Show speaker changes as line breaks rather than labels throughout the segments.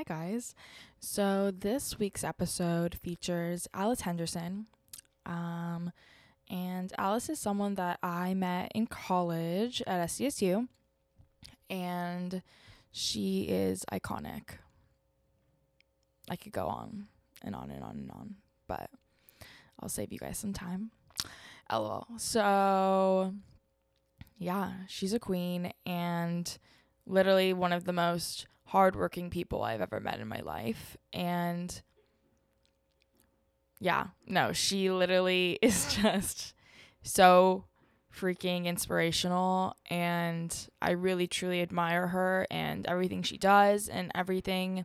Hi, guys. So, this week's episode features Alice Henderson. Um, and Alice is someone that I met in college at SDSU, and she is iconic. I could go on and on and on and on, but I'll save you guys some time. LOL. So, yeah, she's a queen and literally one of the most hardworking people I've ever met in my life. And yeah, no, she literally is just so freaking inspirational. And I really, truly admire her and everything she does and everything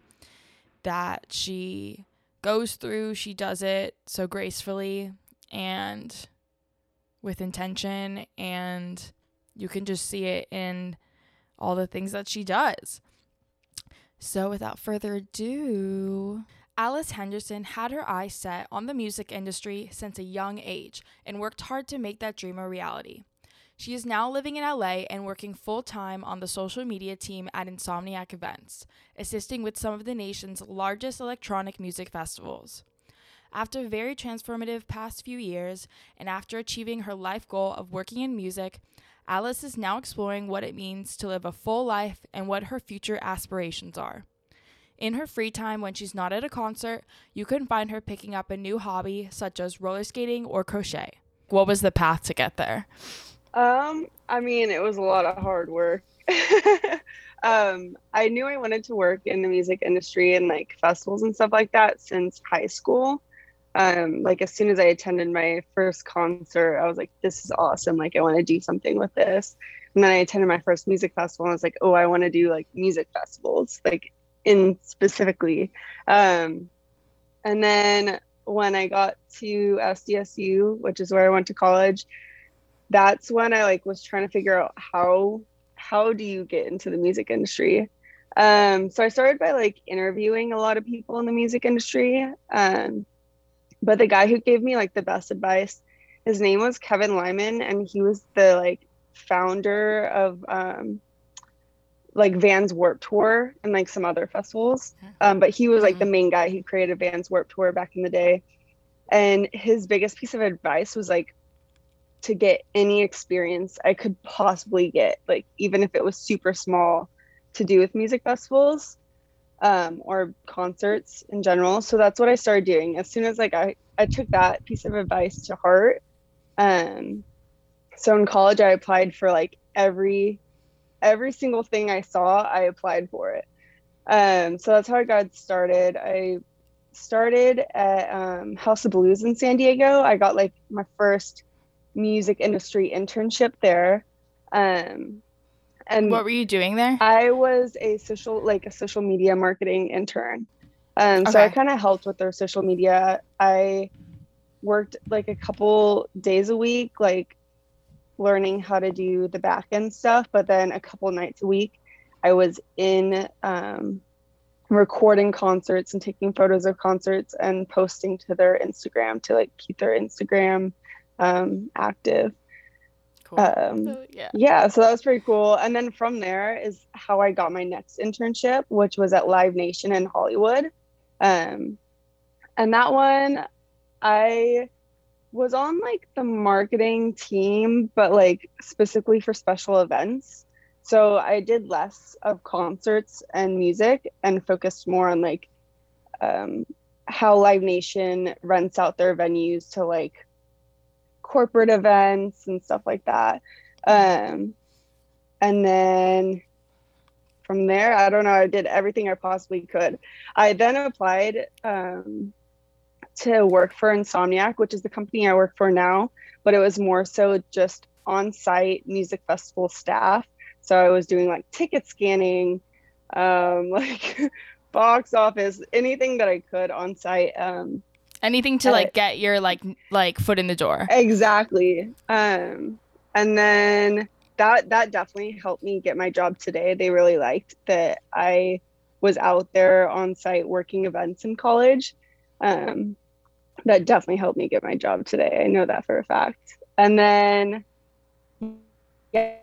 that she goes through. She does it so gracefully and with intention. And you can just see it in all the things that she does. So, without further ado, Alice Henderson had her eyes set on the music industry since a young age and worked hard to make that dream a reality. She is now living in LA and working full time on the social media team at Insomniac Events, assisting with some of the nation's largest electronic music festivals. After a very transformative past few years, and after achieving her life goal of working in music, Alice is now exploring what it means to live a full life and what her future aspirations are. In her free time when she's not at a concert, you can find her picking up a new hobby such as roller skating or crochet. What was the path to get there?
Um, I mean, it was a lot of hard work. um, I knew I wanted to work in the music industry and like festivals and stuff like that since high school um, like as soon as I attended my first concert, I was like, this is awesome. Like I want to do something with this. And then I attended my first music festival and I was like, oh, I want to do like music festivals, like in specifically. Um, and then when I got to SDSU, which is where I went to college, that's when I like was trying to figure out how how do you get into the music industry. Um, so I started by like interviewing a lot of people in the music industry. Um, but the guy who gave me like the best advice, his name was Kevin Lyman, and he was the like founder of um, like Vans Warped Tour and like some other festivals. Um, but he was like the mm-hmm. main guy who created Vans Warped Tour back in the day. And his biggest piece of advice was like to get any experience I could possibly get, like even if it was super small, to do with music festivals um, or concerts in general. So that's what I started doing. As soon as like I, I took that piece of advice to heart. Um, so in college, I applied for like every every single thing I saw. I applied for it. Um, so that's how I got started. I started at um, House of Blues in San Diego. I got like my first music industry internship there. Um,
and what were you doing there?
I was a social like a social media marketing intern. Um, okay. so I kind of helped with their social media. I worked like a couple days a week, like learning how to do the back end stuff, but then a couple nights a week, I was in um, recording concerts and taking photos of concerts and posting to their Instagram to like keep their Instagram um, active. Cool. Um, so, yeah. yeah, so that was pretty cool. And then from there is how I got my next internship, which was at Live Nation in Hollywood. Um, and that one, I was on like the marketing team, but like specifically for special events. So I did less of concerts and music and focused more on like um, how Live Nation rents out their venues to like corporate events and stuff like that. Um, and then from there, I don't know, I did everything I possibly could. I then applied um, to work for Insomniac, which is the company I work for now, but it was more so just on site music festival staff. So I was doing like ticket scanning, um, like box office, anything that I could on site. Um,
anything to like get your like like foot in the door.
Exactly. Um and then that that definitely helped me get my job today. They really liked that i was out there on site working events in college. Um that definitely helped me get my job today. I know that for a fact. And then yeah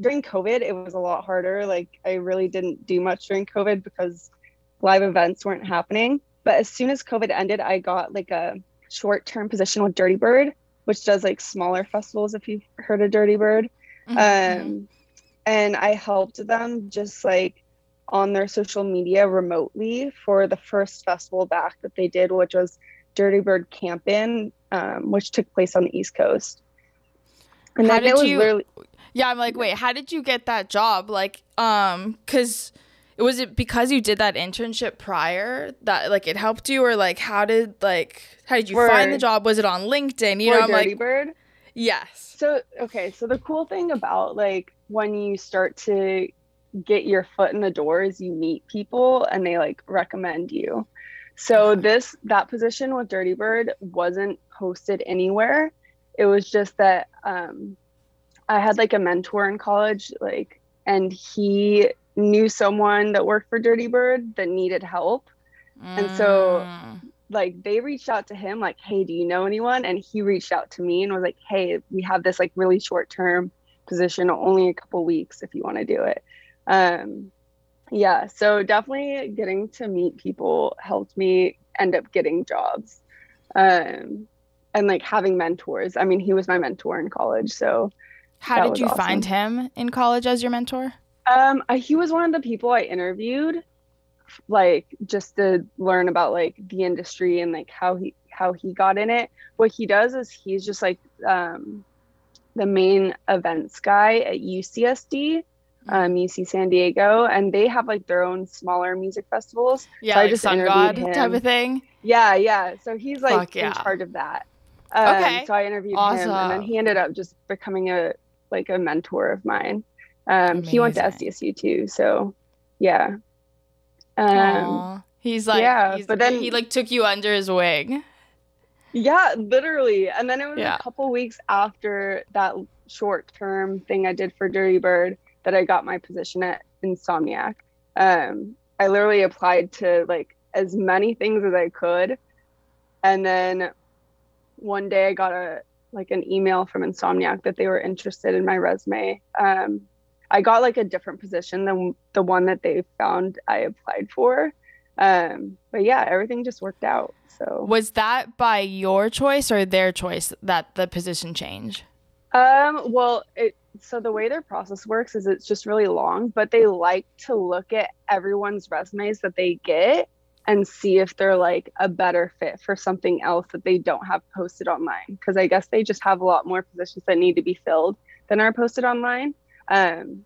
during COVID, it was a lot harder. Like I really didn't do much during COVID because live events weren't happening. But as soon as COVID ended, I got like a short term position with Dirty Bird, which does like smaller festivals. If you've heard of Dirty Bird,
Mhm.
um, and I helped them just like on their social media remotely for the first festival back that they did, which was Dirty Bird Campin, um, which took place on the East Coast. And
How
then it was
you-
literally
Yeah, I'm like, wait, how did you get that job? Like, um, was it because you did that internship prior that like it helped you, or like how did like how did you find the job? Was it on LinkedIn? You know, I'm
Dirty
like,
Bird.
yes.
So okay, so the cool thing about like when you start to get your foot in the door is you meet people and they like recommend you. So this that position with Dirty Bird wasn't posted anywhere. It was just that um I had like a mentor in college like and he knew someone that worked for Dirty Bird that needed help. And so-
Mm.
like they reached out to him like hey do you know anyone and he reached out to me and was like hey we have this like really short term position only a couple weeks if you want to do it um yeah so definitely getting to meet people helped me end up getting jobs um and like having mentors i mean he was my mentor in college so
how did you find him in college as your mentor?
Um, I, he was one of the people I interviewed, like just to learn about like the industry and like how he how he got in it. What he does is he's just like um, the main events guy at UCSD, um, UC San Diego, and they have like their own smaller music festivals.
Yeah,
I
like
just
Sun God
him.
type of thing.
Yeah, yeah. So he's like
Fuck yeah.
in charge of that. Um,
Okay.
So I interviewed him, and then he ended up just becoming a like a mentor of mine. Um, he went to SDSU too, so yeah. Um,
he's like,
yeah,
he's-
but then-
he like took you under his wing.
yeah, literally. And then it was
Yeah.
a couple weeks after that short term thing I did for Dirty Bird that I got my position at Insomniac. Um, I literally applied to like as many things as I could, and then one day I got a like an email from Insomniac that they were interested in my resume. Um, I got like a different position than the one that they found I applied for. Um, but yeah, everything just worked out. So
Was that by your choice or their choice that the position changed?
Um, well, it so the way their process works is it's just really long, but they like to look at everyone's resumes that they get and see if they're like a better fit for something else that they don't have posted online. Because I guess they just have a lot more positions that need to be filled than are posted online. Um,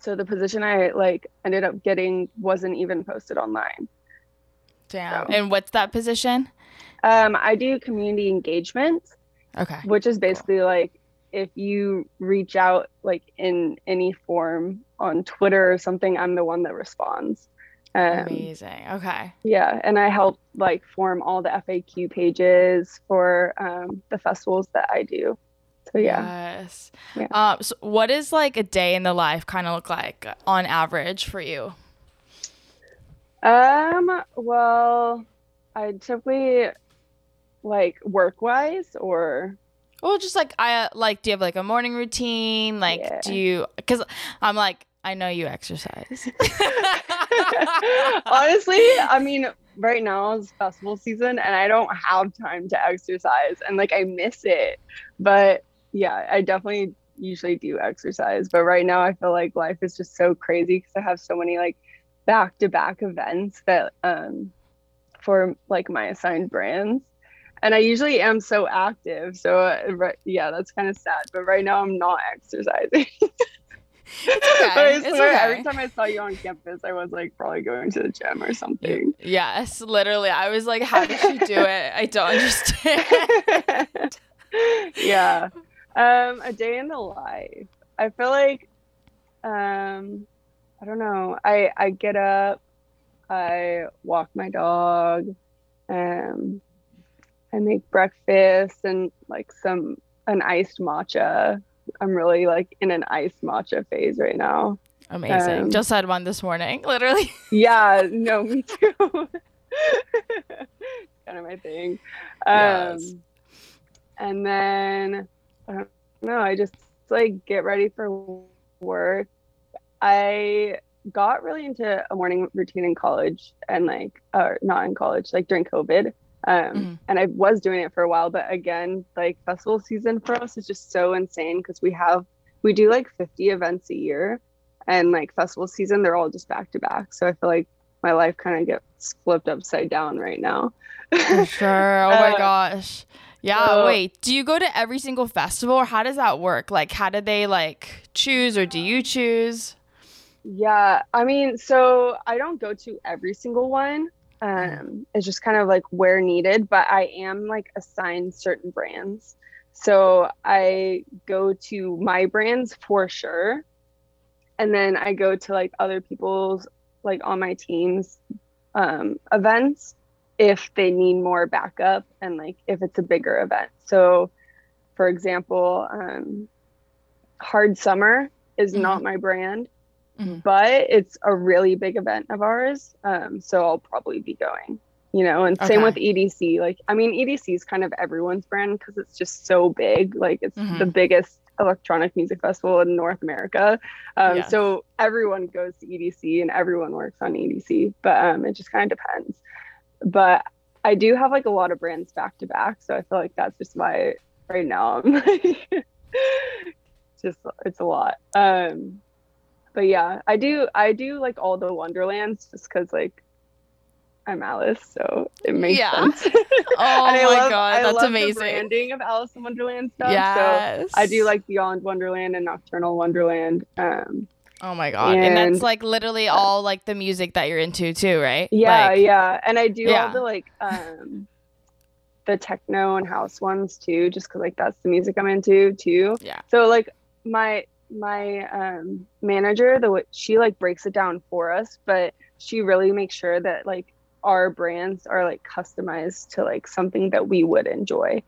so the position I like ended up getting wasn't even posted online.
Damn.
So-
And what's that position?
Um, I do community engagement.
Okay.
which is basically like if you reach out like in any form on Twitter or something, I'm the one that responds. Um,
Amazing. Okay.
yeah, and I help like form all the FAQ pages for um, the festivals that I do. So yeah,
Yes.
Yeah.
Um, so what does like a day in the life kind of look like on average for you?
um, well, I typically like work wise or
Well, just like I uh, like, do you have like a morning routine? Like,
Yeah.
do you? Because I'm like, I know you exercise.
honestly, I mean, right now is festival season and I don't have time to exercise and like I miss it. But yeah, I definitely usually do exercise. But right now I feel like life is just so crazy because I have so many like back to back events that um for like my assigned brands. And I usually am so active. So uh, right, yeah, that's kind of sad. But right now I'm not exercising. But I
It's okay.
every time I saw you on campus, I was like probably going to the gym or something.
yes, literally. I was like, how did she do it? I don't understand.
yeah. Um, a day in the life. I feel like um I don't know. I I get up, I walk my dog, um I make breakfast and like some an iced matcha. I'm really like in an iced matcha phase right now.
Amazing.
Um,
Just had one this morning, literally.
Yeah, no, me too. kind of my thing. Um,
Yes.
And then I don't know. I just like get ready for work, I got really into a morning routine in college and like, or not in college, like during COVID. Um, mm-hmm. And I was doing it for a while, but again, like festival season for us is just so insane because we have, we do like 50 events a year and like festival season, they're all just back to back. So I feel like my life kind of gets flipped upside down right now.
sure. Oh my uh, gosh. Yeah, wait. Do you go to every single festival or how does that work? Like how do they like choose or do you choose?
Yeah, I mean, so I don't go to every single one. Um it's just kind of like where needed, but I am like assigned certain brands. So I go to my brands for sure. And then I go to like other people's like on my team's um events if they need more backup and like if it's a bigger event. So, for example, um, Hard Summer is mm-hmm. not my brand, mm-hmm. but it's a really big event of ours. Um, so I'll probably be going, you know, and okay. same with EDC. Like, I mean, EDC is kind of everyone's brand because it's just so big. Like, it's mm-hmm. the biggest electronic music festival in North America. Um, yeah. So everyone goes to EDC and everyone works on EDC, but um, it just kind of depends but I do have like a lot of brands back to back, so I feel like that's just why right now I'm like just it's a lot. Um but yeah, I do I do like all the Wonderlands just cuz like I'm Alice, so it makes yeah. sense.
oh my love, god, that's amazing. The
branding of Alice in Wonderland stuff. Yes. So I do like Beyond Wonderland and Nocturnal Wonderland. Um,
Oh my god. And, and, that's like literally all like the music that you're into too, right?
Yeah,
like,
yeah. And I do yeah. all the like um the techno and house ones too, just cause like that's the music I'm into too.
Yeah.
So like my my um manager, the she like breaks it down for us, but she really makes sure that like our brands are like customized to like something that we would enjoy.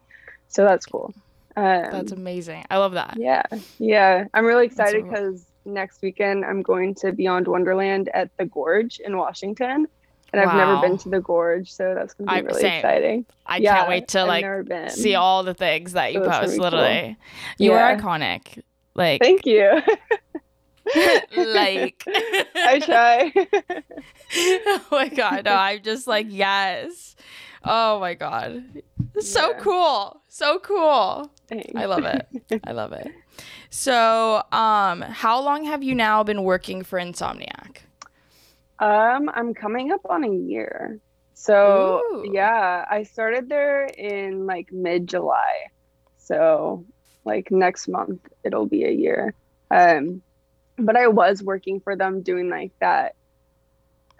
So that's cool.
Um, that's amazing. I love that.
Yeah. Yeah. I'm really excited because next weekend I'm going to Beyond Wonderland at the Gorge in Washington. And wow. I've never been to the Gorge, so that's gonna be I, really same. exciting.
I yeah, can't wait to I've like see all the things that you so post. Literally, cool. you yeah. are iconic. Like,
thank you.
like,
I try.
oh my god, no, I'm just like yes. Oh my god, so yeah. cool, so cool. Thanks. I love it. I love it. So, um, how long have you now been working for Insomniac?
Um, I'm coming up on a year. So, Ooh. yeah, I started there in like mid July. So, like next month it'll be a year. Um, but I was working for them doing like that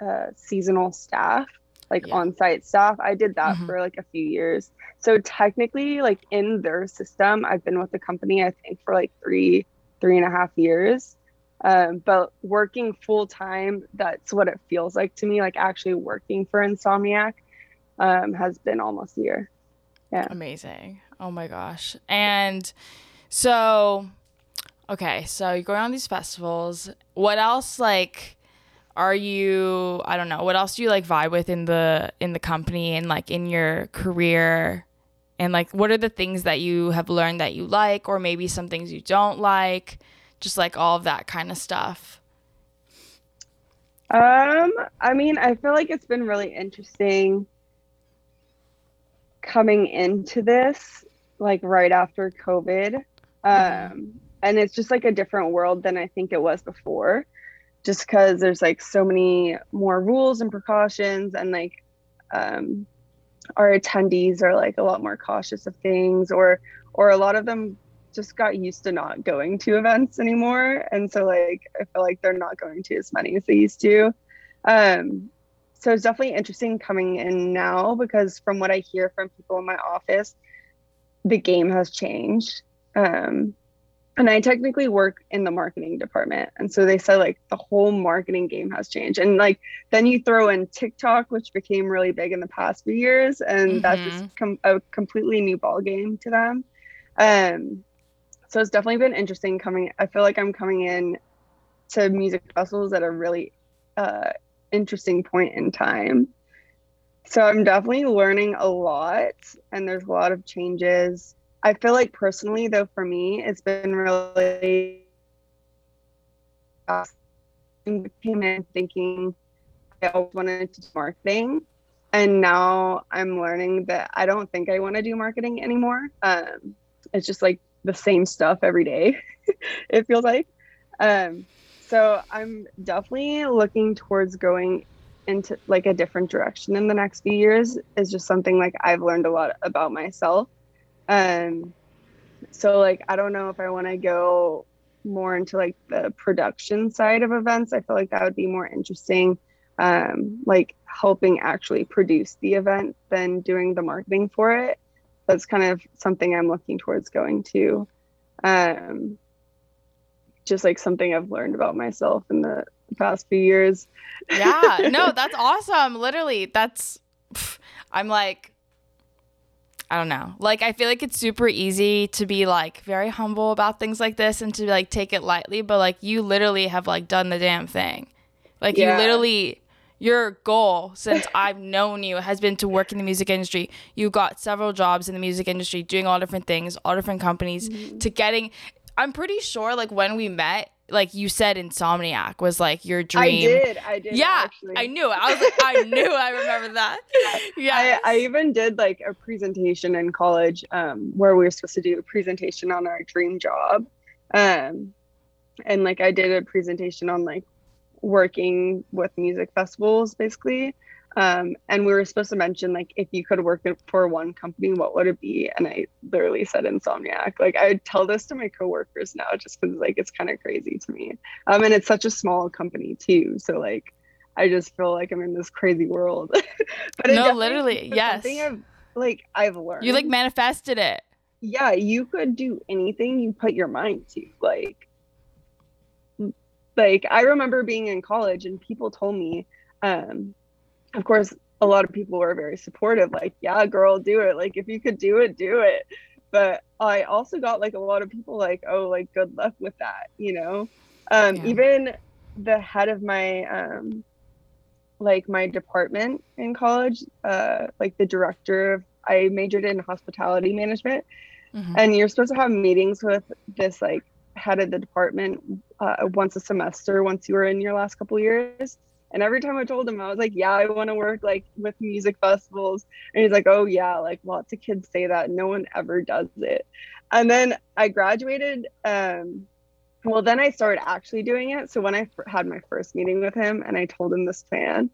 uh, seasonal staff like yeah. on-site staff. I did that mm-hmm. for like a few years. So technically, like in their system, I've been with the company I think for like three, three and a half years. Um, but working full time, that's what it feels like to me. Like actually working for Insomniac um, has been almost a year. Yeah.
Amazing. Oh my gosh. And so, okay, so you're going on these festivals. What else like? Are you i don't know what else do you like vibe with in the in the company and like in your career? And like what are the things that you have learned that you like or maybe some things you don't like? Just like all of that kind of stuff.
Um i mean i feel like it's been really interesting coming into this like right after covid. Mm-hmm. um and it's just like a different world than i think it was before just because there's like so many more rules and precautions and like um, our attendees are like a lot more cautious of things or or a lot of them just got used to not going to events anymore. And so like i feel like they're not going to as many as they used to. Um, so it's definitely interesting coming in now because from what i hear from people in my office the game has changed. Um, and I technically work in the marketing department. And so they said like the whole marketing game has changed. And like then you throw in TikTok, which became really big in the past few years, and mm-hmm. that's just com- a completely new ball game to them. Um, so it's definitely been interesting coming. I feel like I'm coming in to music festivals at a really uh, interesting point in time. So I'm definitely learning a lot, and there's a lot of changes I feel like personally, though, for me, it's been really came in thinking I always wanted to do marketing. And now I'm learning that I don't think I want to do marketing anymore. Um, it's just like the same stuff every day, it feels like. Um, so I'm definitely looking towards going into like a different direction in the next few years is just something like I've learned a lot about myself. Um so like I don't know if I want to go more into like the production side of events. I feel like that would be more interesting um like helping actually produce the event than doing the marketing for it. That's kind of something I'm looking towards going to. Um just like something I've learned about myself in the past few years.
yeah, no, that's awesome. Literally, that's I'm like I don't know. Like I feel like it's super easy to be like very humble about things like this and to like take it lightly, but like you literally have like done the damn thing. Like yeah. you literally your goal since I've known you has been to work in the music industry. You got several jobs in the music industry doing all different things, all different companies mm-hmm. to getting I'm pretty sure like when we met, like you said Insomniac was like your dream. I
did. I did.
Yeah. Actually. I knew. I was like, I knew I remember that.
Yeah. I, I, even did like a presentation in college um, where we were supposed to do a presentation on our dream job. Um, and like I did a presentation on like working with music festivals basically um, and we were supposed to mention like if you could work for one company, what would it be? And I literally said Insomniac. Like I would tell this to my coworkers now, just because like it's kind of crazy to me. Um, and it's such a small company too, so like I just feel like I'm in this crazy world.
but no, literally, yes.
Something I've like I've learned.
You like manifested it.
Yeah, you could do anything you put your mind to. Like, like I remember being in college and people told me um of course, a lot of people were very supportive, like, yeah, girl, do it. Like, if you could do it, do it. But I also got like a lot of people like, oh, like, good luck with that, you know? Um, yeah. Even the head of my, um, like, my department in college, uh, like, the director of, I majored in hospitality management. Mm-hmm. And you're supposed to have meetings with this, like, head of the department uh, once a semester once you were in your last couple years and every time I told him, I was like, yeah, I want to work like with music festivals. And he's like, oh, yeah, like lots of kids say that. No one ever does it. And then I graduated. Um, well, then I started actually doing it. So when I f- had my first meeting with him and I told him this plan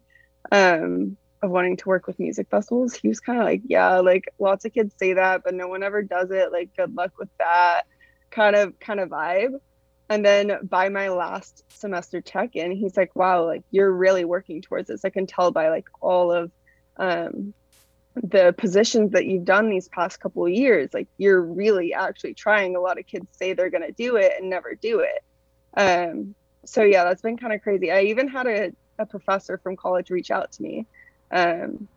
um, of wanting to work with music festivals, he was kind of like, yeah, like lots of kids say that, but no one ever does it. Like, good luck with that kind of kind of vibe. And then by my last semester check in, he's like, wow, like you're really working towards this. I can tell by like all of um, the positions that you've done these past couple of years. Like you're really actually trying. A lot of kids say they're going to do it and never do it. Um, so yeah, that's been kind of crazy. I even had a, a professor from college reach out to me. Um,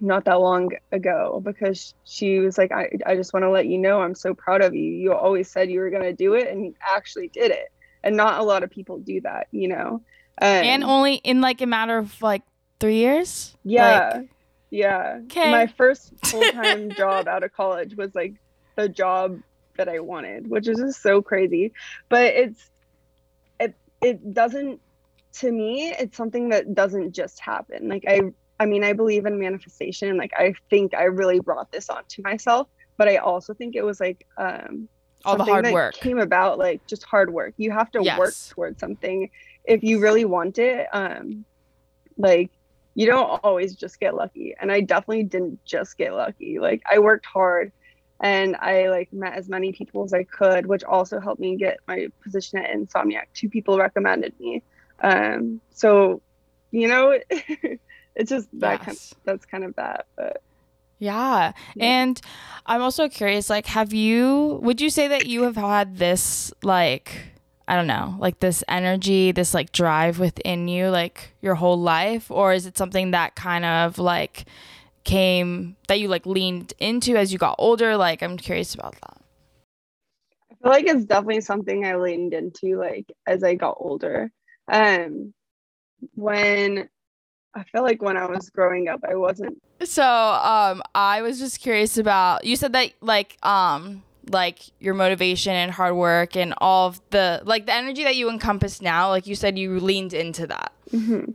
not that long ago because she was like, I, I just want to let you know I'm so proud of you. You always said you were going to do it and you actually did it. And not a lot of people do that, you know?
Um, and only in like a matter of like three years?
Yeah. Like, yeah. Okay. My first full time job out of college was like the job that I wanted, which is just so crazy. But it's, it, it doesn't, to me, it's something that doesn't just happen. Like I I mean, I believe in manifestation. Like, I think I really brought this onto myself, but I also think it was like um,
all the hard work
came about, like just hard work. You have to yes. work towards something if you really want it. Um, like, you don't always just get lucky, and I definitely didn't just get lucky. Like, I worked hard, and I like met as many people as I could, which also helped me get my position at Insomniac. Two people recommended me. Um, so, you know. it's just that yes. kind of, that's kind of that but
yeah. yeah. And I'm also curious like have you would you say that you have had this like I don't know, like this energy, this like drive within you like your whole life or is it something that kind of like came that you like leaned into as you got older? Like I'm curious about that.
I feel like it's definitely something I leaned into like as I got older. Um when I feel like when I was growing up, I wasn't.
So, um, I was just curious about. You said that like um like your motivation and hard work and all of the like the energy that you encompass now like you said you leaned into that
Mm-hmm.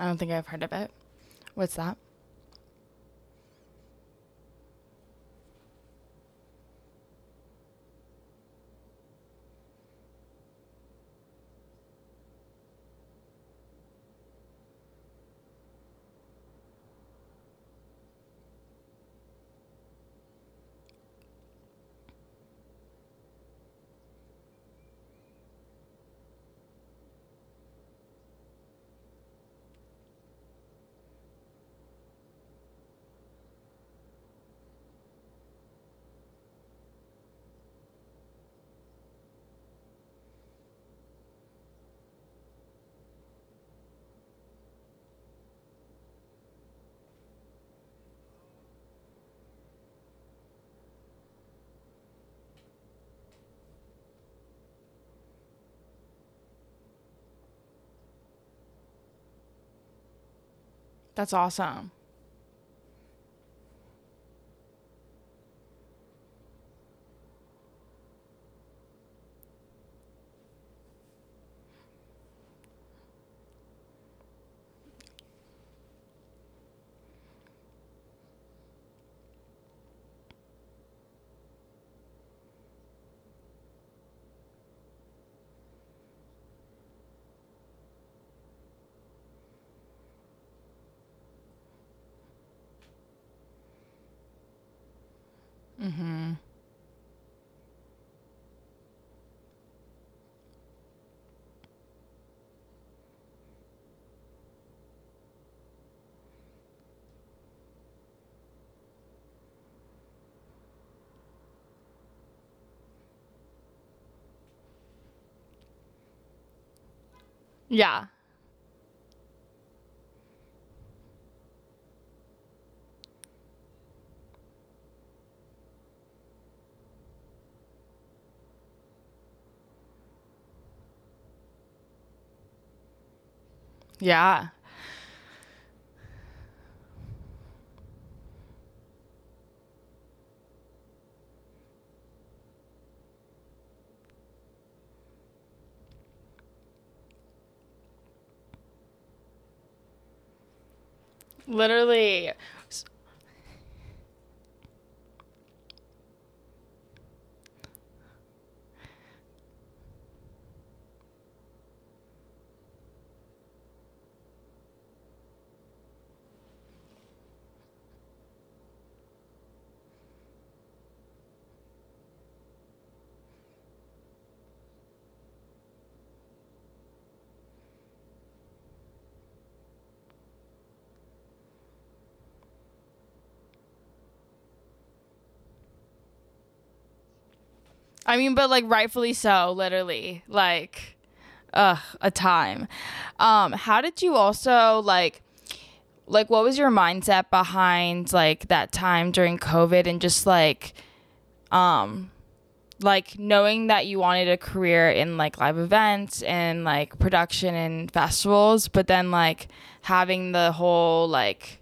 I don't think i've heard of it. What's that that's awesome mm-hmm. Yeah yeah. Literally I mean, but like rightfully so, literally. Like ugh, a time. Um, how did you also like like what was your mindset behind like that time during COVID and just like um like knowing that you wanted a career in like live events and like production and festivals, but then like having the whole like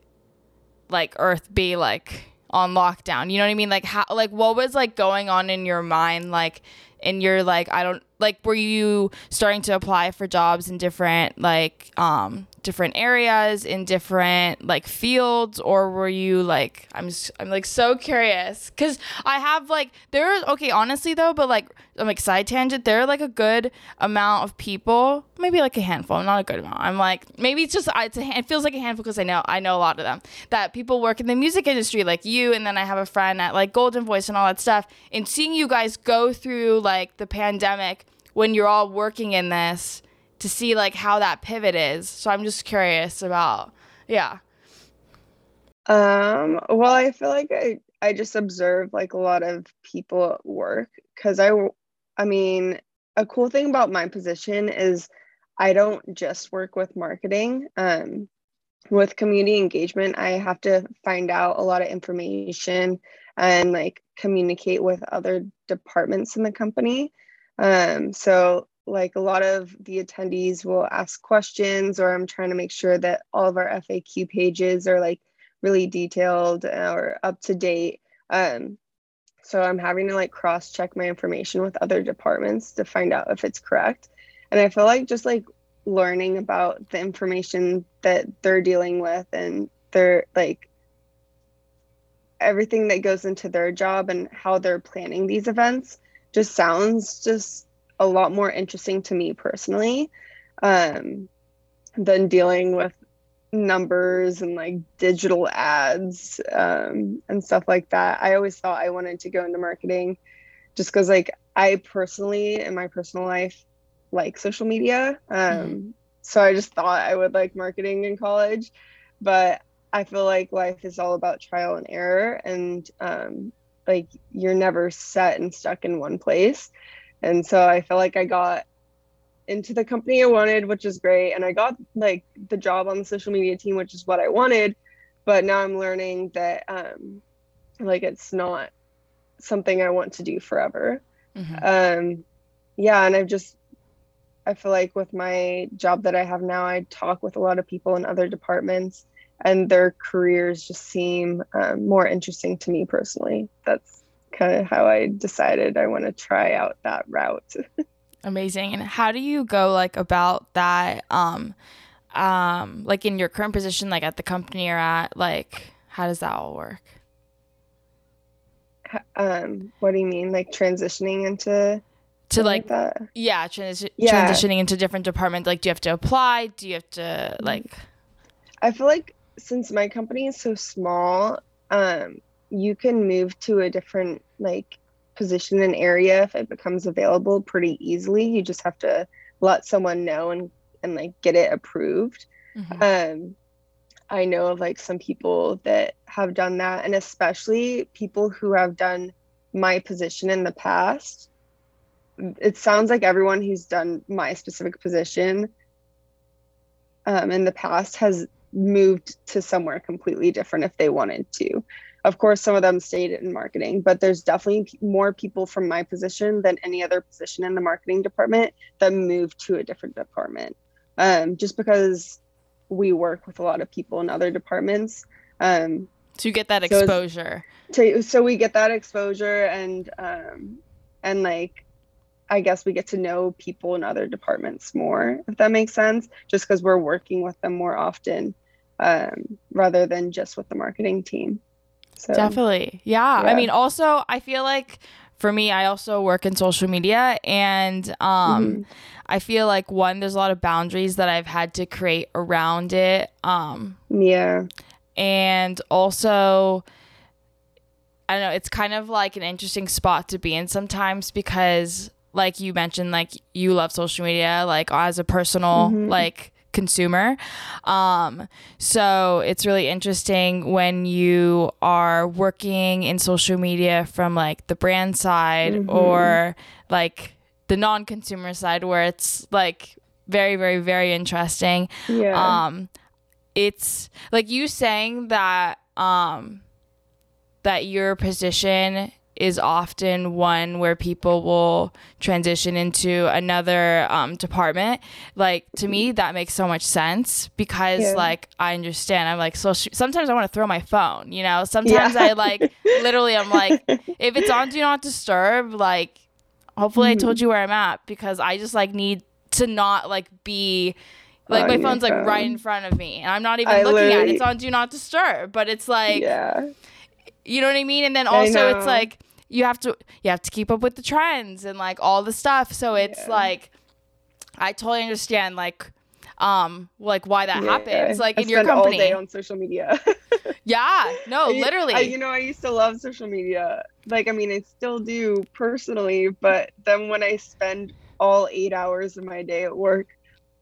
like earth be like on lockdown. You know what I mean? Like how like what was like going on in your mind like and you're like I don't like were you starting to apply for jobs in different like um different areas in different like fields? Or were you like I'm I'm like so curious. Cuz I have like there okay honestly though but like I'm like side tangent there are like a good amount of people maybe like a handful not a good amount. I'm like maybe it's just it's a, it feels like a handful cuz I know I know a lot of them that people work in the music industry like you and then I have a friend at like Golden Voice and all that stuff and seeing you guys go through like the pandemic when you're all working in this to see like how that pivot is. So I'm just curious about yeah.
Um well I feel like I I just observe like a lot of people at work cuz I I mean a cool thing about my position is I don't just work with marketing. Um with community engagement, I have to find out a lot of information and like communicate with other departments in the company. Um, so like a lot of the attendees will ask questions or i'm trying to make sure that all of our faq pages are like really detailed or up to date um, so i'm having to like cross check my information with other departments to find out if it's correct and i feel like just like learning about the information that they're dealing with and they're like everything that goes into their job and how they're planning these events just sounds just a lot more interesting to me personally um, than dealing with numbers and like digital ads um, and stuff like that. I always thought I wanted to go into marketing just because, like, I personally, in my personal life, like social media. Um, mm-hmm. So I just thought I would like marketing in college. But I feel like life is all about trial and error. And um, like, you're never set and stuck in one place. And so I feel like I got into the company I wanted, which is great. And I got like the job on the social media team, which is what I wanted. But now I'm learning that um, like it's not something I want to do forever. Mm-hmm. Um, yeah, and I've just I feel like with my job that I have now, I talk with a lot of people in other departments, and their careers just seem um, more interesting to me personally. That's kind of how I decided I want to try out that route.
Amazing. And how do you go like about that um um like in your current position like at the company you're at like how does that all work?
Um what do you mean like transitioning into
to like, that? yeah, transi- yeah, transitioning into different departments like do you have to apply? Do you have to like
I feel like since my company is so small, um you can move to a different like position and area if it becomes available pretty easily. You just have to let someone know and and like get it approved. Mm-hmm. Um I know of like some people that have done that and especially people who have done my position in the past. It sounds like everyone who's done my specific position um, in the past has moved to somewhere completely different if they wanted to. Of course some of them stayed in marketing but there's definitely more people from my position than any other position in the marketing department that moved to a different department. Um, just because we work with a lot of people in other departments um,
to get that exposure.
So, so we get that exposure and um, and like i guess we get to know people in other departments more if that makes sense just because we're working with them more often um, rather than just with the marketing team
so, Definitely. Yeah. yeah. I mean, also, I feel like for me, I also work in social media and um, mm-hmm. I feel like one, there's a lot of boundaries that I've had to create around it. Um,
yeah.
And also, I don't know, it's kind of like an interesting spot to be in sometimes because, like you mentioned, like you love social media, like as a personal, mm-hmm. like, consumer. Um, so it's really interesting when you are working in social media from like the brand side mm-hmm. or like the non consumer side where it's like very, very, very interesting. Yeah. Um, it's like you saying that um, that your position is often one where people will transition into another um, department. Like to me, that makes so much sense because yeah. like I understand. I'm like so sh- sometimes I want to throw my phone. You know, sometimes yeah. I like literally I'm like if it's on do not disturb like hopefully I
Mhm.
told you where I'm at because I just like need to not like be like my phone's like right in front of me and I'm not even
I
looking at it. It's on do not disturb, but it's like
yeah.
you know what I mean? And then also it's like you have to you have to keep up with the trends and like all the stuff. So it's
Yeah.
like I totally understand like um like why that
Yeah.
happens like
I
in your
spend all
company.
day on social media.
yeah. No, literally.
I, you know, I used to love social media. Like, I mean, I still do personally, but then when I spend all eight hours of my day at work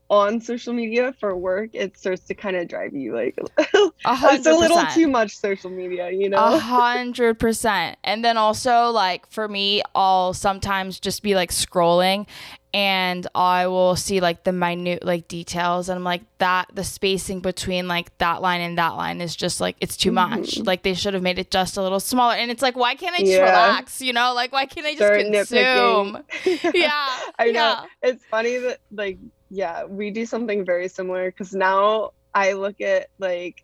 on social media for work, it starts to kind of drive you like it's a little too much social media, you know?
A hundred percent. And then also like for me, I'll sometimes just be like scrolling and I will see like the minute like details and I'm like that the spacing between like that line and that line is just like it's too much.
Mhm.
Like they should have made it just a little smaller. And it's like why can't I just
Yeah.
relax? You know, like why can't I just
Start
consume? Yeah.
I know.
yeah.
It's funny that like yeah, we do something very similar because now I look at like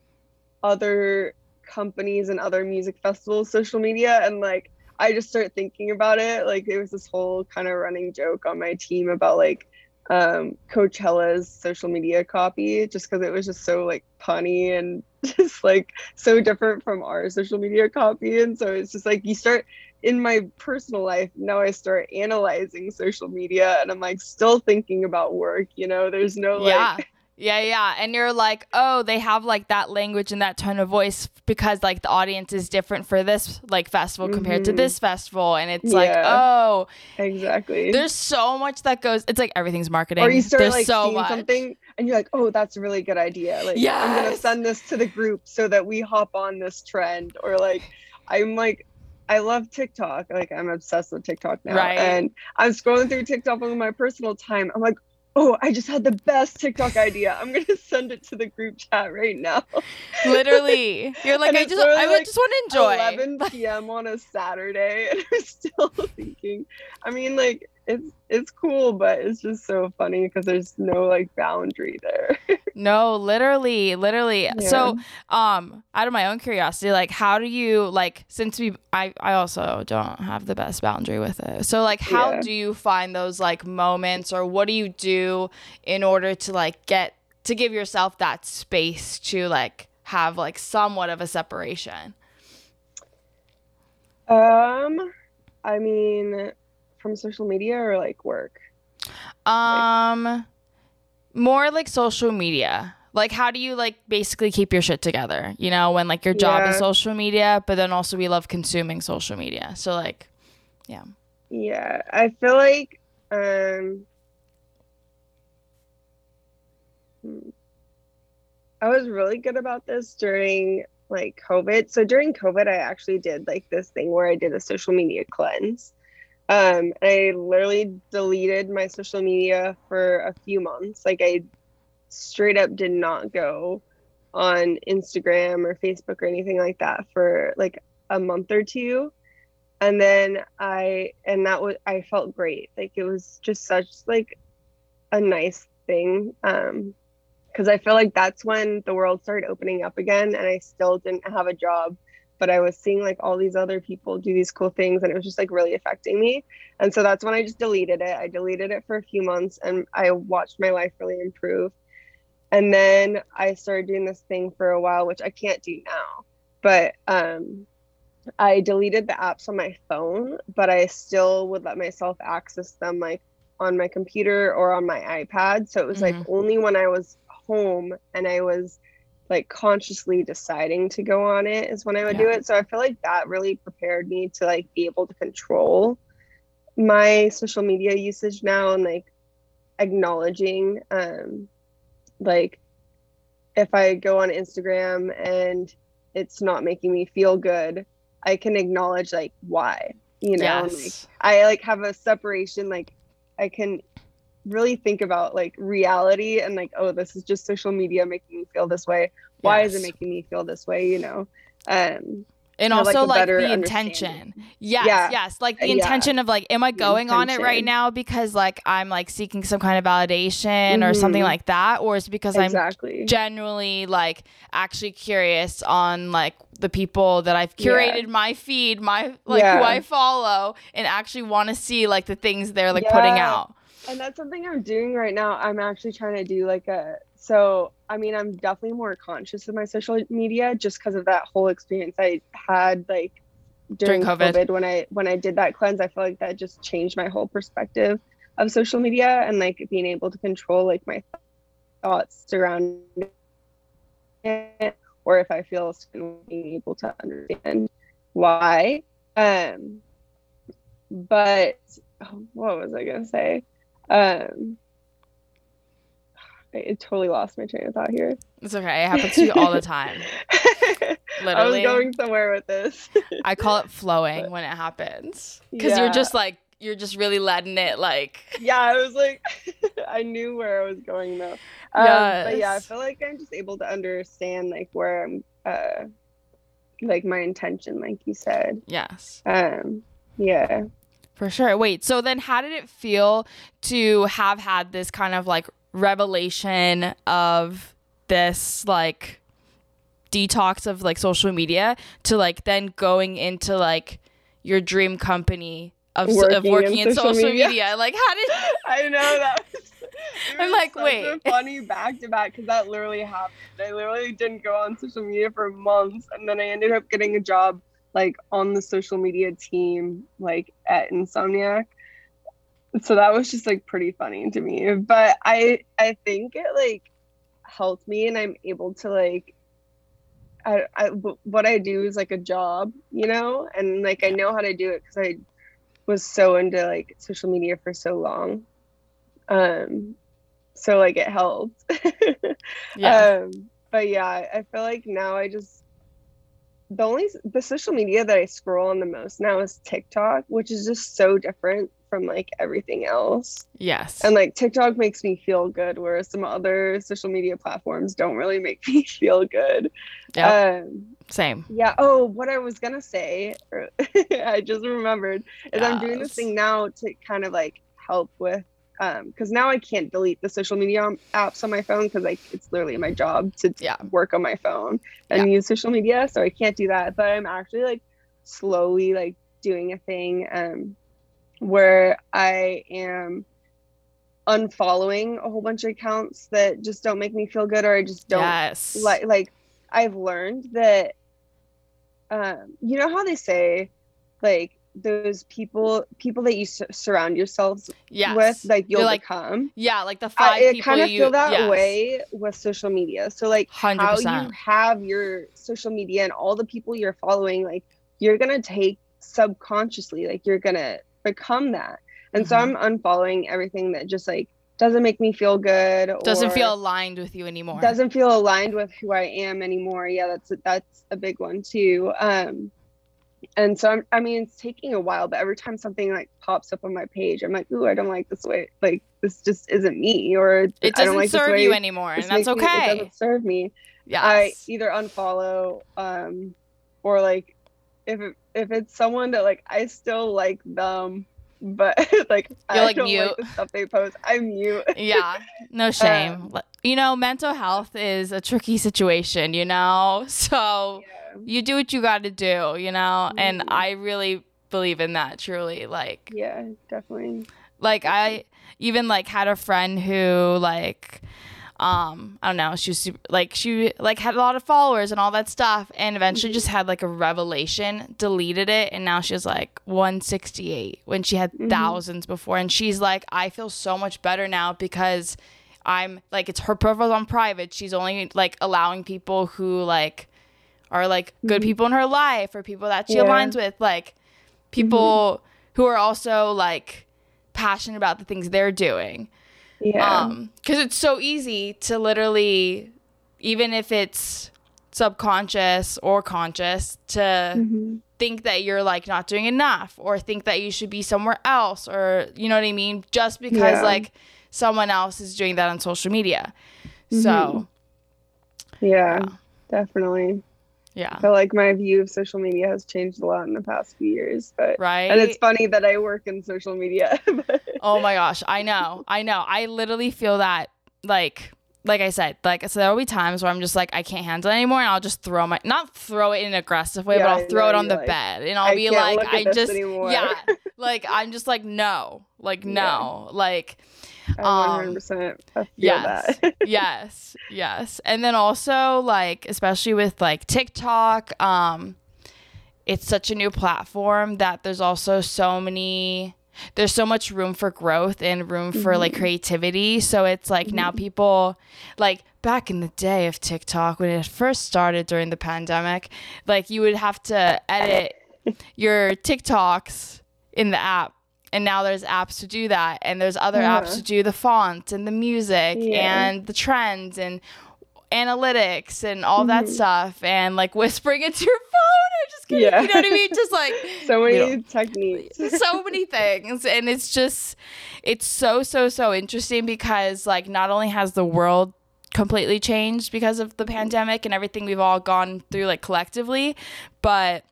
other companies and other music festivals social media and like I just start thinking about it. Like there was this whole kind of running joke on my team about like um Coachella's social media copy just because it was just so like punny and just like so different from our social media copy and so it's just like you start in my personal life now i start analyzing social media and i'm like still thinking about work you know there's no like
yeah. Yeah, yeah. And you're like, oh, they have like that language and that tone of voice because like the audience is different for this like festival compared to
Mhm.
this festival. And it's like, oh,
exactly
there's so much that goes it's like everything's marketing.
or you start
there's
like
so
seeing
much.
something and you're like oh that's a really good idea like i'm gonna send this to the group so that we hop on this trend or like i'm like I love TikTok. Like I'm obsessed with TikTok now.
Right.
And I'm scrolling through TikTok on my personal time. I'm like, oh, I just had the best TikTok idea. I'm gonna send it to the group chat right now.
Literally. You're like, I just I
like,
just want to enjoy.
11 p.m. on a Saturday, and I'm still thinking. I mean, like it's it's cool, but it's just so funny because there's no like boundary there.
No, literally, literally. So, um, out of my own curiosity, like, how do you like? Since we, I, I also don't have the best boundary with it. So, like, how
Yeah.
do you find those like moments, or what do you do in order to like get to give yourself that space to like have like somewhat of a separation?
Um, I mean, from social media or like work.
Um, more like social media. Like, how do you like basically keep your shit together? You know, when like your job is social media, but then also we love consuming social media. So like,
Yeah, Yeah. I feel like um hmm. I was really good about this during like COVID. So during COVID, I actually did like this thing where I did a social media cleanse. Um, I literally deleted my social media for a few months. Like I straight up did not go on Instagram or Facebook or anything like that for like a month or two and then i and that was i felt great like it was just such like a nice thing um because i feel like that's when the world started opening up again and i still didn't have a job but i was seeing like all these other people do these cool things and it was just like really affecting me. And so that's when i just deleted it. I deleted it for a few months and i watched my life really improve. And then i started doing this thing for a while which i can't do now. But um I deleted the apps on my phone, but I still would let myself access them like on my computer or on my iPad. So it was like only when I was home and I was like consciously deciding to go on it is when I would do it. So I feel like that really prepared me to like be able to control my social media usage now and like acknowledging um like if I go on Instagram and it's not making me feel good, I can acknowledge like why, you know, and, like I like have a separation, like I can really think about like reality and like, oh, this is just social media making me feel this way. Why is it making me feel this way, you know? Um
and
have, like,
also like, the intention yes
Yeah.
yes like the
Yeah.
intention of like am i going on it right now because like i'm like seeking some kind of validation or something
Mhm.
like that or is it because i'm
exactly.
genuinely like actually curious on like the people that I've
Yeah.
curated my feed, my like who I follow and actually want to see like the things they're like putting out.
And that's something I'm doing right now. I'm actually trying to do like a so I mean I'm definitely more conscious of my social media just because of that whole experience I had like
During
during,
COVID.
COVID. when I when I did that cleanse. I feel like that just changed my whole perspective of social media and like being able to control like my thoughts surrounding it or if I feel being able to understand why. Um but oh, what was I gonna say? Um, I totally lost my train of thought here.
It's okay. It happens to you all the time.
I was going somewhere with this.
I call it flowing when it happens. Cuz you're just like you're just really letting it like
yeah, I was like, I knew where I was going though. Um, But yeah, I feel like I'm just able to understand like where I'm, uh, like my intention, like you said.
yes.
Um, yeah.
For sure. Wait, so then how did it feel to have had this kind of like revelation of this like detox of like social media to like then going into like your dream company of of
Working in
in social,
social
media.
media.
Like how did
I know that. Was,
I'm like, wait.
Funny back to back because that literally happened. I literally didn't go on social media for months, and then I ended up getting a job like on the social media team, like at Insomniac. So that was just like pretty funny to me. But I I think it like helped me, and I'm able to like. I, I what I do is like a job, you know, and like I know how to do it because I was so into like social media for so long um so like it helped
yeah.
um but yeah I- i feel like now i just the only the social media that i scroll on the most now is tiktok which is just so different from like everything else
yes.
and like tiktok makes me feel good whereas some other social media platforms don't really make me feel good
Yeah.
um
Same.
yeah. Oh, what I was gonna say, I just remembered, is I'm doing this thing now to kind of like help with, um, because now I can't delete the social media um, apps on my phone because like it's literally my job to
Yeah.
work on my phone and use social media, so I can't do that. But I'm actually like slowly like doing a thing, um, where I am unfollowing a whole bunch of accounts that just don't make me feel good or I just don't
yes.
like like I've learned that um you know how they say like those people people that you s- surround yourselves
yes.
with like you'll
You're like
become
yeah, like the five
I, kind of feel that
yes.
way with social media so like how
100%.
you have your social media and all the people you're following like you're gonna take subconsciously like you're gonna become that and so
Mhm.
i'm unfollowing everything that just like doesn't make me feel good
Doesn't feel aligned with you anymore.
doesn't feel aligned with who I am anymore. Yeah, that's that's a big one too. Um, and so I'm, I mean, it's taking a while, but every time something like pops up on my page, I'm like, ooh, I don't like this way. Like this just isn't me, or
it
I
doesn't
don't like
serve you anymore, and that's
makes me-
okay.
it doesn't serve me.
yeah
I either unfollow, um, or like if it, if it's someone that like I still like them, but like I
You're, like,
don't
mute.
like the stuff they post, I'm mute.
yeah, no shame.
Um,
you know, mental health is a tricky situation, you know? So
Yeah.
you do what you got to do, you know? And
Mhm.
I really believe in that truly. Like
Yeah, definitely.
like I even like had a friend who like um I don't know, she was super, like she like had a lot of followers and all that stuff and eventually just had like a revelation, deleted it and now she's like 168 when she had
Mhm.
thousands before and she's like I feel so much better now because I'm like it's her profile's on private. She's only like allowing people who like are like good
Mhm.
people in her life or people that she
Yeah.
aligns with like people who are also like passionate about the things they're doing
Yeah.
um because it's so easy to literally even if it's subconscious or conscious to
Mhm.
think that you're like not doing enough or think that you should be somewhere else or you know what i mean just because
Yeah.
like someone else is doing that on social media so
Yeah,
yeah.
definitely.
Yeah.
I feel like my view of social media has changed a lot in the past few years, but
Right.
and it's funny that I work in social media. but-
Oh my gosh, I know. I know. I literally feel that like like I said, like so there'll be times where I'm just like I can't handle it anymore and I'll just throw my not throw it in an aggressive way,
Yeah,
but I'll throw it on the
like,
bed and I'll
I
be like I just
anymore.
yeah. Like I'm just like no. Like
Yeah.
no. Like
I
Um,
100% feel
yes
that.
yes yes and then also like especially with like tiktok um it's such a new platform that there's also so many there's so much room for growth and room for like creativity. So it's like now people like back in the day of tiktok when it first started during the pandemic like you would have to edit your tiktoks in the app and now there's apps to do that and there's other
Yeah.
apps to do the font and the music
Yeah.
and the trends and analytics and all that
Mhm.
stuff and like whispering into your phone or just kidding
Yeah.
you know what i mean just like
so many
don't-
techniques.
so many things and it's just it's so so so interesting because like not only has the world completely changed because of the pandemic and everything we've all gone through like collectively but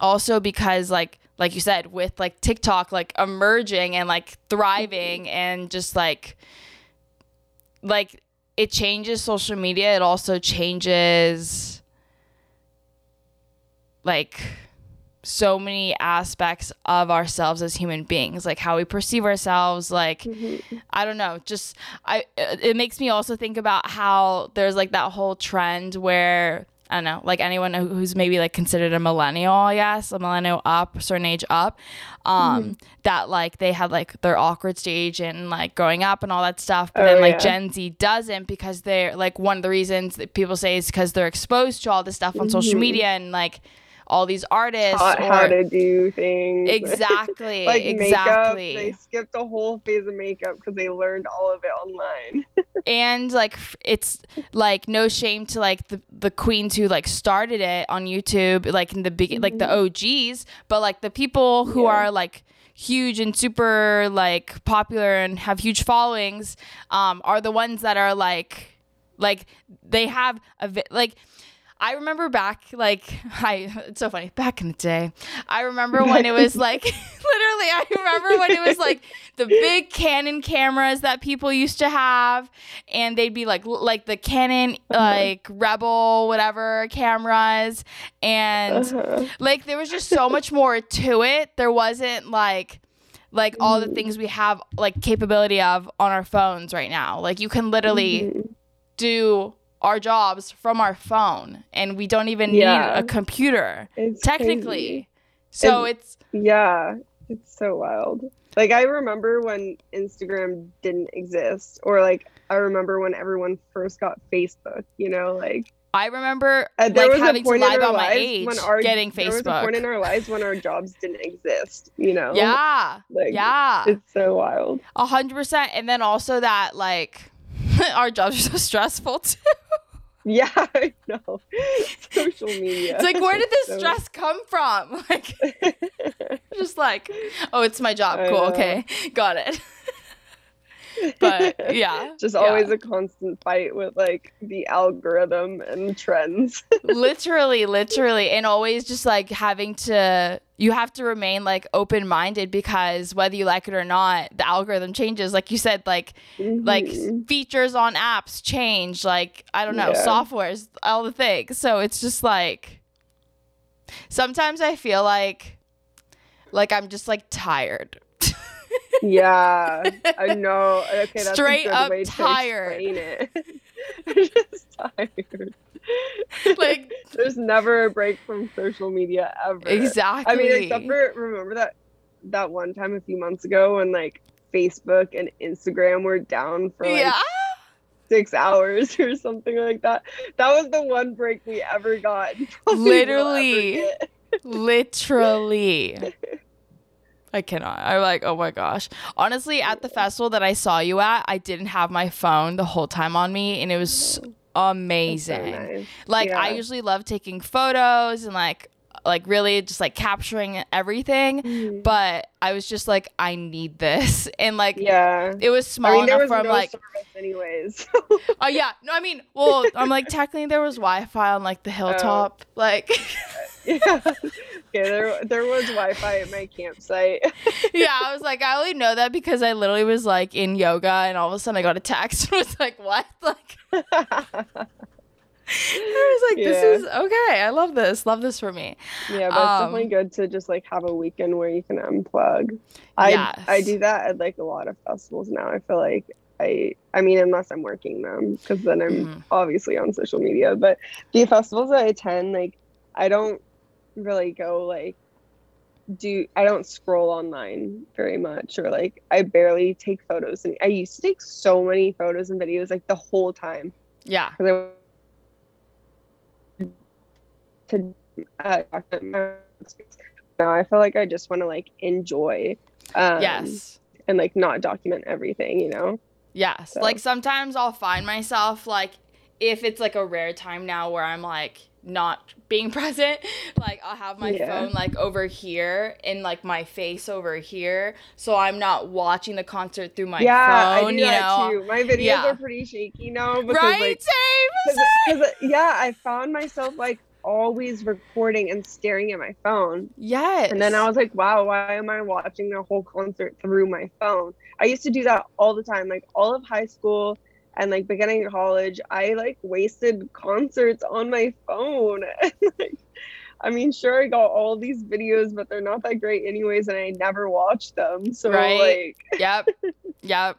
also because like like you said with like TikTok like emerging and like thriving and just like like it changes social media it also changes like so many aspects of ourselves as human beings like how we perceive ourselves like
Mhm.
I don't know, just I it makes me also think about how there's like that whole trend where I don't know, like anyone who's maybe like considered a millennial, I guess, a millennial up, certain age up, um, that like they had like their awkward stage and like growing up and all that stuff. But
Oh,
then like
yeah.
Gen Z doesn't because they're like one of the reasons that people say is because they're exposed to all this stuff on social
Mhm.
media and like all these artists
Taught
or
how to do things.
exactly,
like
exactly.
makeup. They skipped a whole phase of makeup because they learned all of it online.
and like it's like no shame to like the, the queens who like started it on youtube like in the big like the og's but like the people who
Yeah.
are like huge and super like popular and have huge followings um are the ones that are like like they have a vi- like I remember back, like, I, it's so funny, back in the day, I remember when it was like, literally, I remember when it was like the big Canon cameras that people used to have, and they'd be like, like the Canon, like, Rebel, whatever cameras, and
Uh-huh.
like, there was just so much more to it. There wasn't like, like all the things we have like capability of on our phones right now. Like you can literally
Mhm.
do our jobs from our phone and we don't even
Yeah.
need a computer
It's
technically
crazy.
so
And-
it's
Yeah, it's so wild. Like I remember when Instagram didn't exist, or like I remember when everyone first got Facebook. You know, like
i remember
uh, there
like
was
having
a
to
point
lie
in our
about my
lives
age
when our
getting
there was a point in our lives when our jobs didn't exist. You know,
yeah
like
yeah
it's so wild.
a hundred percent and then also that like our jobs are so stressful too
Yeah, I know. Social media.
it's like where did this
So-
stress come from like just like oh it's my job
I
cool
know.
okay got it but yeah
Just
yeah.
always a constant fight with like the algorithm and trends.
literally literally and always just like having to you have to remain like open minded because whether you like it or not the algorithm changes like you said like like s-
Mhm.
features on apps change like i don't know
Yeah.
softwares all the things so it's just like sometimes i feel like like i'm just like tired
yeah, I know. Okay, that's
Straight
a good
up
way
tired.
to explain it. I'm just tired.
like
There's never a break from social media ever.
exactly
I mean, except for remember that that one time a few months ago when like Facebook and Instagram were down for like
yeah
six hours or something like that. That was the one break we ever got. Literally. ever
Literally. I cannot. I'm like, oh my gosh. Honestly, at the festival that I saw you at, I didn't have my phone the whole time on me, and it was
That's so
amazing.
nice.
Like, I usually love taking photos and like like really just like capturing everything.
Mhm.
But I was just like, I need this, and like
yeah.
it was small
I mean, there
enough
was
from
no
like,
anyways.
oh yeah, no, I mean, well, I'm like technically there was Wi-Fi on like the hilltop, like.
yeah. Yeah, there there was Wi-Fi at my campsite.
yeah, I was like, I only know that because I literally was like in yoga, and all of a sudden I got a text and was like, what? Like. I was like, this
Yeah.
is okay. I love this. Love this for me.
Yeah, but it's
Um,
definitely good to just like have a weekend where you can unplug. I I do that at like a lot of festivals now. I feel like I I mean unless I'm working them because then I'm
Mhm.
obviously on social media. But the festivals that I attend, like I don't really go like do I don't scroll online very much or like I barely take photos and I used to take so many photos and videos like the whole time
Yeah.
I to uh, now I feel like I just want to like enjoy um,
yes.
and like not document everything you know
Yes.
So-
Like sometimes I'll find myself like if it's like a rare time now where I'm like not being present, like I'll have my
Yeah.
phone like over here and like my face over here, so I'm not watching the concert through my
yeah
phone.
I do
you
that
know,
too my videos
Yeah.
are pretty shaky now because
right?
like
same.
cause,
same.
'cause, yeah I found myself like always recording and staring at my phone
Yes.
And then I was like, wow, why am I watching the whole concert through my phone? I used to do that all the time, like all of high school and like beginning of college. I like wasted concerts on my phone. like, I mean, sure, I got all these videos, but they're not that great anyways, and I never watched them. So
Right.
like,
yep. Yep.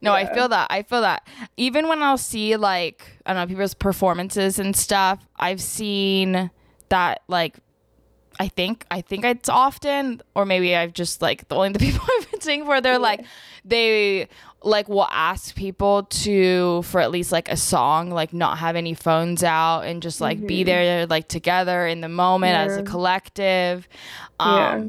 No, I feel that. I feel that. Even when I'll see like I don't know people's performances and stuff, I've seen that like I think I think it's often or maybe I've just like the only the people I've been seeing where they're
Yeah.
like they like will ask people to for at least like a song like not have any phones out and just like be
Mhm.
there like together in the moment as a collective um
Yeah.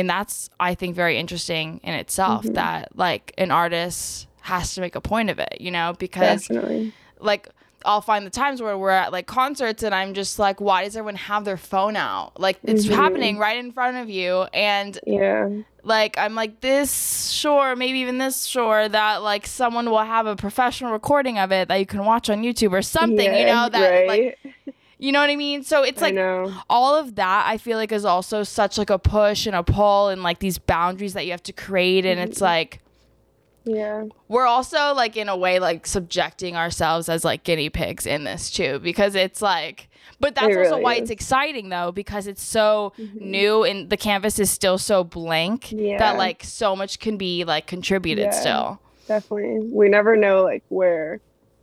and that's i think very interesting in itself
Mhm.
that like an artist has to make a point of it you know because
definitely.
like I'll find the times where we're at like concerts and I'm just like, why does everyone have their phone out? Like it's
Mhm.
happening right in front of you. And
Yeah.
Like I'm like this sure, maybe even this sure that like someone will have a professional recording of it that you can watch on YouTube or something, you know, that like you know what I mean? So it's like all of that I feel like is also such like a push and a pull and like these boundaries that you have to create and it's
Mhm.
like
Yeah.
we're also like in a way like subjecting ourselves as like guinea pigs in this too because it's like but that's
It
also
really
why it's exciting though because it's so
Mhm.
new and the canvas is still so blank
Yeah.
that like so much can be like contributed
Yeah.
still
Definitely. We never know like where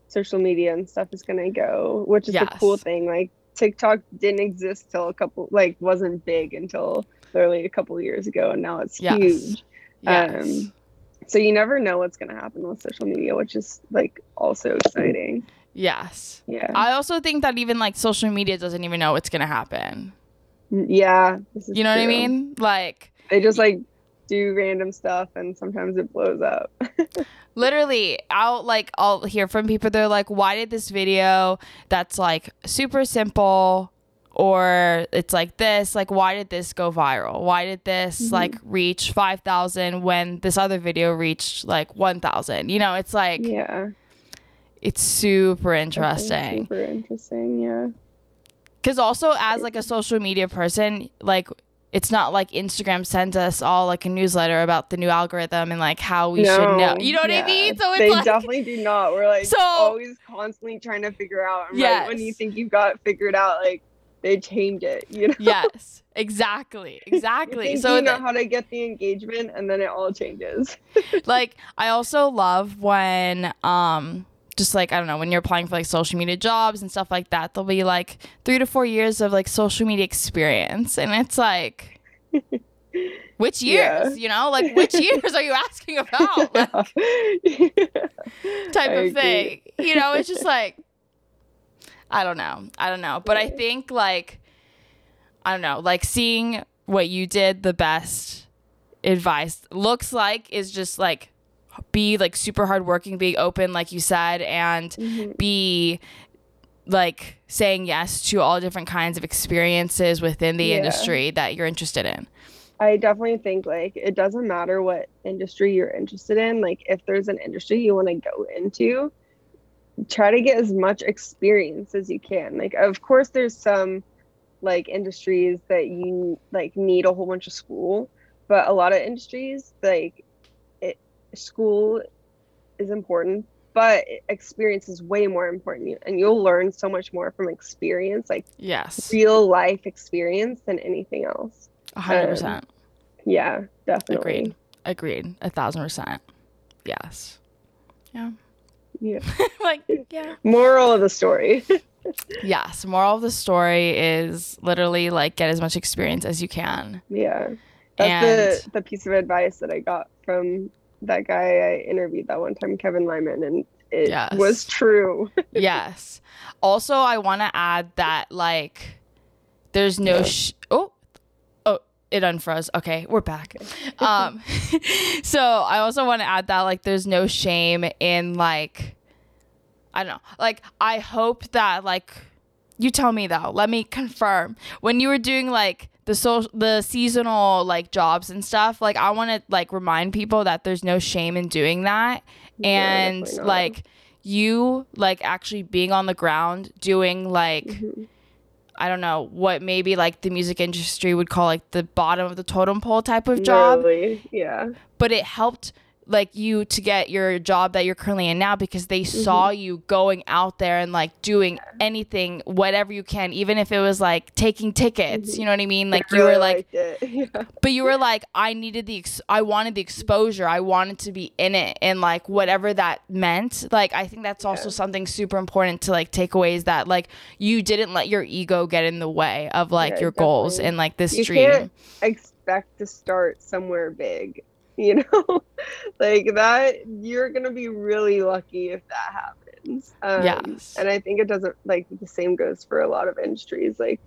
social media and stuff is gonna go, which is the cool thing. Like TikTok didn't exist till a couple like wasn't big until literally a couple years ago and now it's
Yes.
huge.
yes
Um, So you never know what's gonna happen with social media, which is like also exciting.
Yes
Yeah.
i also think that even like social media doesn't even know what's gonna happen
yeah.
you know what i mean like
They just like do random stuff and sometimes it blows up.
literally i'll like i'll hear from people they're like why did this video that's like super simple or it's like this like why did this go viral why did this
Mhm.
like reach 5000 when this other video reached like 1000 you know it's like
yeah.
It's super interesting
Super interesting, yeah.
because also as like a social media person like it's not like instagram sends us all like a newsletter about the new algorithm and like how we should know you know what i mean so it's
they
like
definitely do not. We're like
So-
always constantly trying to figure out. And right when you think you've got it figured out, like they change it. You know,
yes exactly exactly so
you know
that-
how to get the engagement, and then it all changes.
like i also love when um just like i don't know when you're applying for like social media jobs and stuff like that there'll be like three to four years of like social media experience. And it's like which
Yeah.
years you know? Like which years are you asking about? Like, type
I
of
agree.
thing. You know it's just like i don't know. I don't know. But i think like i don't know like seeing what you did the best advice looks like is just like be like super hardworking be open like you said and
Mhm.
be like saying yes to all different kinds of experiences within the
Yeah.
industry that you're interested in.
I definitely think like it doesn't matter what industry you're interested in. Like if there's an industry you want to go into, try to get as much experience as you can. Like of course there's some like industries that you like need a whole bunch of school, but a lot of industries like school is important, but experience is way more important and you'll learn so much more from experience, like
Yes.
real life experience than anything else.
A hundred
Um,
percent.
Yeah, definitely.
Agreed. Agreed. A thousand percent. Yes. Yeah.
Yeah.
like, yeah.
Moral of the story.
Yes. Moral of the story is literally like get as much experience as you can.
yeah. That's
And
the the piece of advice that I got from that guy I interviewed that one time, Kevin Lyman, and it
Yes.
was true.
yes. Also, I want to add that like there's no sh- oh oh it unfroze. Okay, we're back. um so I also want to add that like there's no shame in like I don't know. Like I hope that like you tell me though. Let me confirm. When you were doing like the so the seasonal like jobs and stuff, like I want to like remind people that there's no shame in doing that and
not.
like you like actually being on the ground doing like
Mhm.
I don't know what maybe like the music industry would call like the bottom of the totem pole type of job,
Really, yeah.
but it helped like you to get your job that you're currently in now because they mm-hmm. saw you going out there and like doing anything whatever you can even if it was like taking tickets mm-hmm. you know what i mean? Like
I
you were like.
Yeah.
but you were like i needed the ex- i wanted the exposure. I wanted to be in it and like whatever that meant. Like i think that's also something super important to like take away is that like you didn't let your ego get in the way of like
Yeah,
your goals and like this
You
dream.
expect to start somewhere big, you know? like that, you're gonna be really lucky if that happens. Um,
Yes.
And I think it doesn't like the same goes for a lot of industries. Like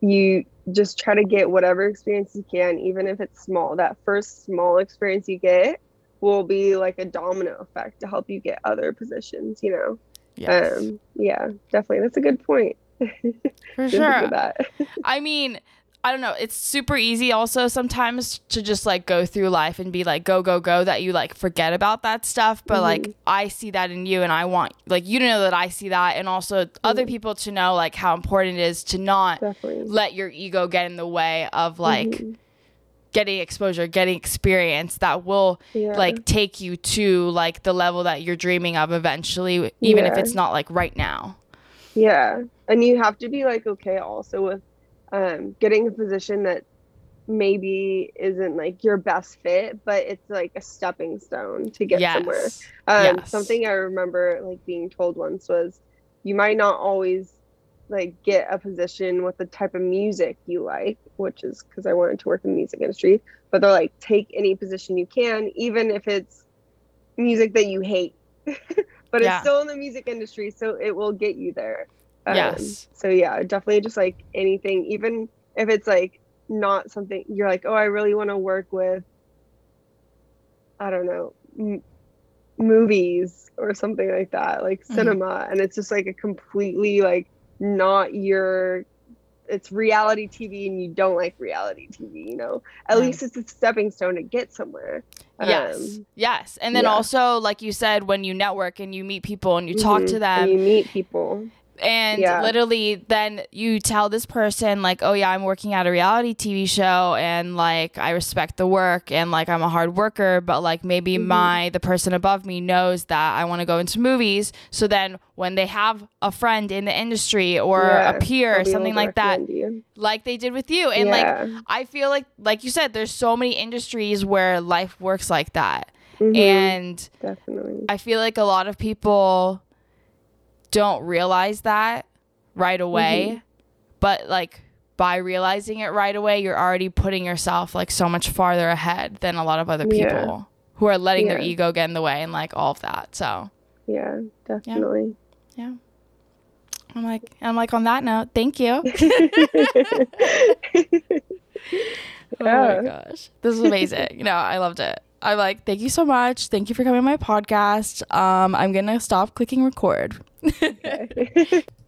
you just try to get whatever experience you can, even if it's small. That first small experience you get will be like a domino effect to help you get other positions, you know?
yes
Um, yeah, definitely. That's a good point.
for sure. I mean, I don't know. It's super easy also sometimes to just like go through life and be like go go go that you like forget about that stuff. But like
Mhm.
I see that in you, and I want like you to know that I see that, and also other
Mhm.
people to know like how important it is to not
Definitely.
let your ego get in the way of like
Mhm.
getting exposure, getting experience that will
yeah.
like take you to like the level that you're dreaming of eventually, even if it's not like right now.
Yeah. And you have to be like okay also with um getting a position that maybe isn't like your best fit, but it's like a stepping stone to get somewhere. Um
Yes.
something I remember like being told once was you might not always like get a position with the type of music you like, which is because I wanted to work in the music industry, but they're like take any position you can, even if it's music that you hate. but
Yeah.
it's still in the music industry, so it will get you there. Um,
Yes.
So yeah, definitely just like anything, even if it's like not something you're like, oh, I really want to work with. I don't know, m- movies or something like that, like
Mhm.
cinema, and it's just like a completely like not your. It's reality TV, and you don't like reality TV. You know, at
Yeah.
least it's a stepping stone to get somewhere.
Yes.
Um,
yes. And then
yeah.
also, like you said, when you network and you meet people and you talk
mhm,
to
and
them,
you meet people.
And
yeah.
literally then you tell this person, like, oh, yeah, I'm working at a reality TV show and like I respect the work and like I'm a hard worker, but like maybe
Mhm.
my, the person above me knows that I want to go into movies. So then when they have a friend in the industry or
Yeah,
a peer or something like that,
you.
like they did with you. And like, I feel like, like you said, there's so many industries where life works like that.
Mhm,
And
definitely.
I feel like a lot of people don't realize that right away.
Mm-hmm.
But like by realizing it right away, you're already putting yourself like so much farther ahead than a lot of other people
Yeah.
who are letting their ego get in the way and like all of that. So
Yeah, definitely. Yeah.
I'm like I'm like on that note, thank you. Oh my gosh. This is amazing. no, I loved it. I'm like, thank you so much. Thank you for coming on my podcast. Um, I'm gonna stop clicking record.